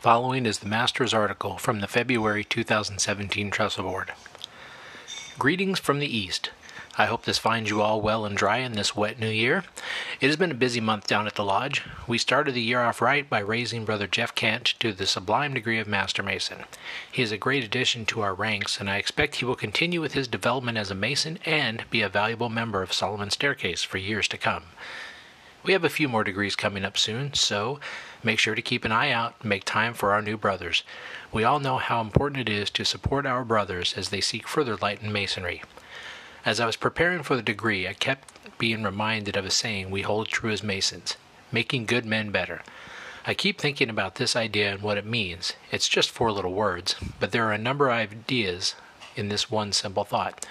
Following is the Master's article from the February 2017 Trestle Board. Greetings from the East. I hope this finds you all well and dry in this wet new year. It has been a busy month down at the lodge. We started the year off right by raising Brother Jeff Kent to the sublime degree of Master Mason. He is a great addition to our ranks, and I expect he will continue with his development as a Mason and be a valuable member of Solomon's Staircase for years to come. We have a few more degrees coming up soon, so make sure to keep an eye out and make time for our new brothers. We all know how important it is to support our brothers as they seek further light in Masonry. As I was preparing for the degree, I kept being reminded of a saying we hold true as Masons making good men better. I keep thinking about this idea and what it means. It's just four little words, but there are a number of ideas in this one simple thought.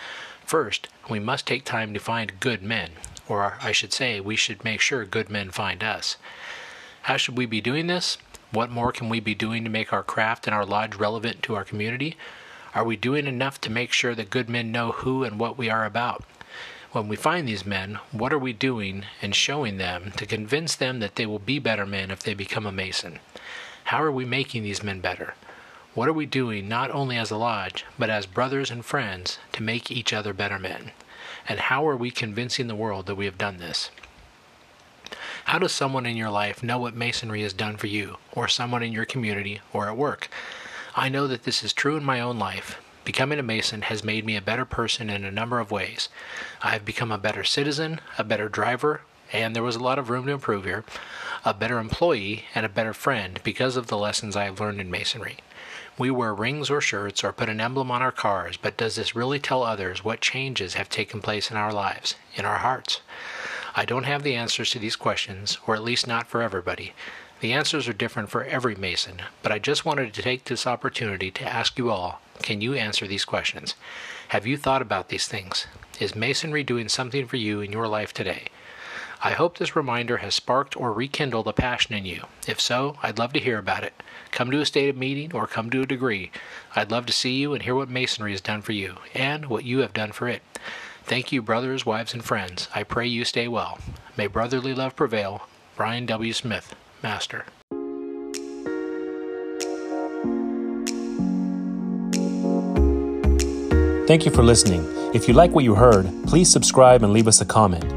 First, we must take time to find good men, or I should say, we should make sure good men find us. How should we be doing this? What more can we be doing to make our craft and our lodge relevant to our community? Are we doing enough to make sure that good men know who and what we are about? When we find these men, what are we doing and showing them to convince them that they will be better men if they become a Mason? How are we making these men better? What are we doing not only as a lodge, but as brothers and friends to make each other better men? And how are we convincing the world that we have done this? How does someone in your life know what Masonry has done for you, or someone in your community, or at work? I know that this is true in my own life. Becoming a Mason has made me a better person in a number of ways. I have become a better citizen, a better driver, and there was a lot of room to improve here, a better employee, and a better friend because of the lessons I have learned in Masonry. We wear rings or shirts or put an emblem on our cars, but does this really tell others what changes have taken place in our lives, in our hearts? I don't have the answers to these questions, or at least not for everybody. The answers are different for every Mason, but I just wanted to take this opportunity to ask you all can you answer these questions? Have you thought about these things? Is Masonry doing something for you in your life today? I hope this reminder has sparked or rekindled a passion in you. If so, I'd love to hear about it. Come to a stated meeting or come to a degree. I'd love to see you and hear what Masonry has done for you and what you have done for it. Thank you, brothers, wives, and friends. I pray you stay well. May brotherly love prevail. Brian W. Smith, Master. Thank you for listening. If you like what you heard, please subscribe and leave us a comment.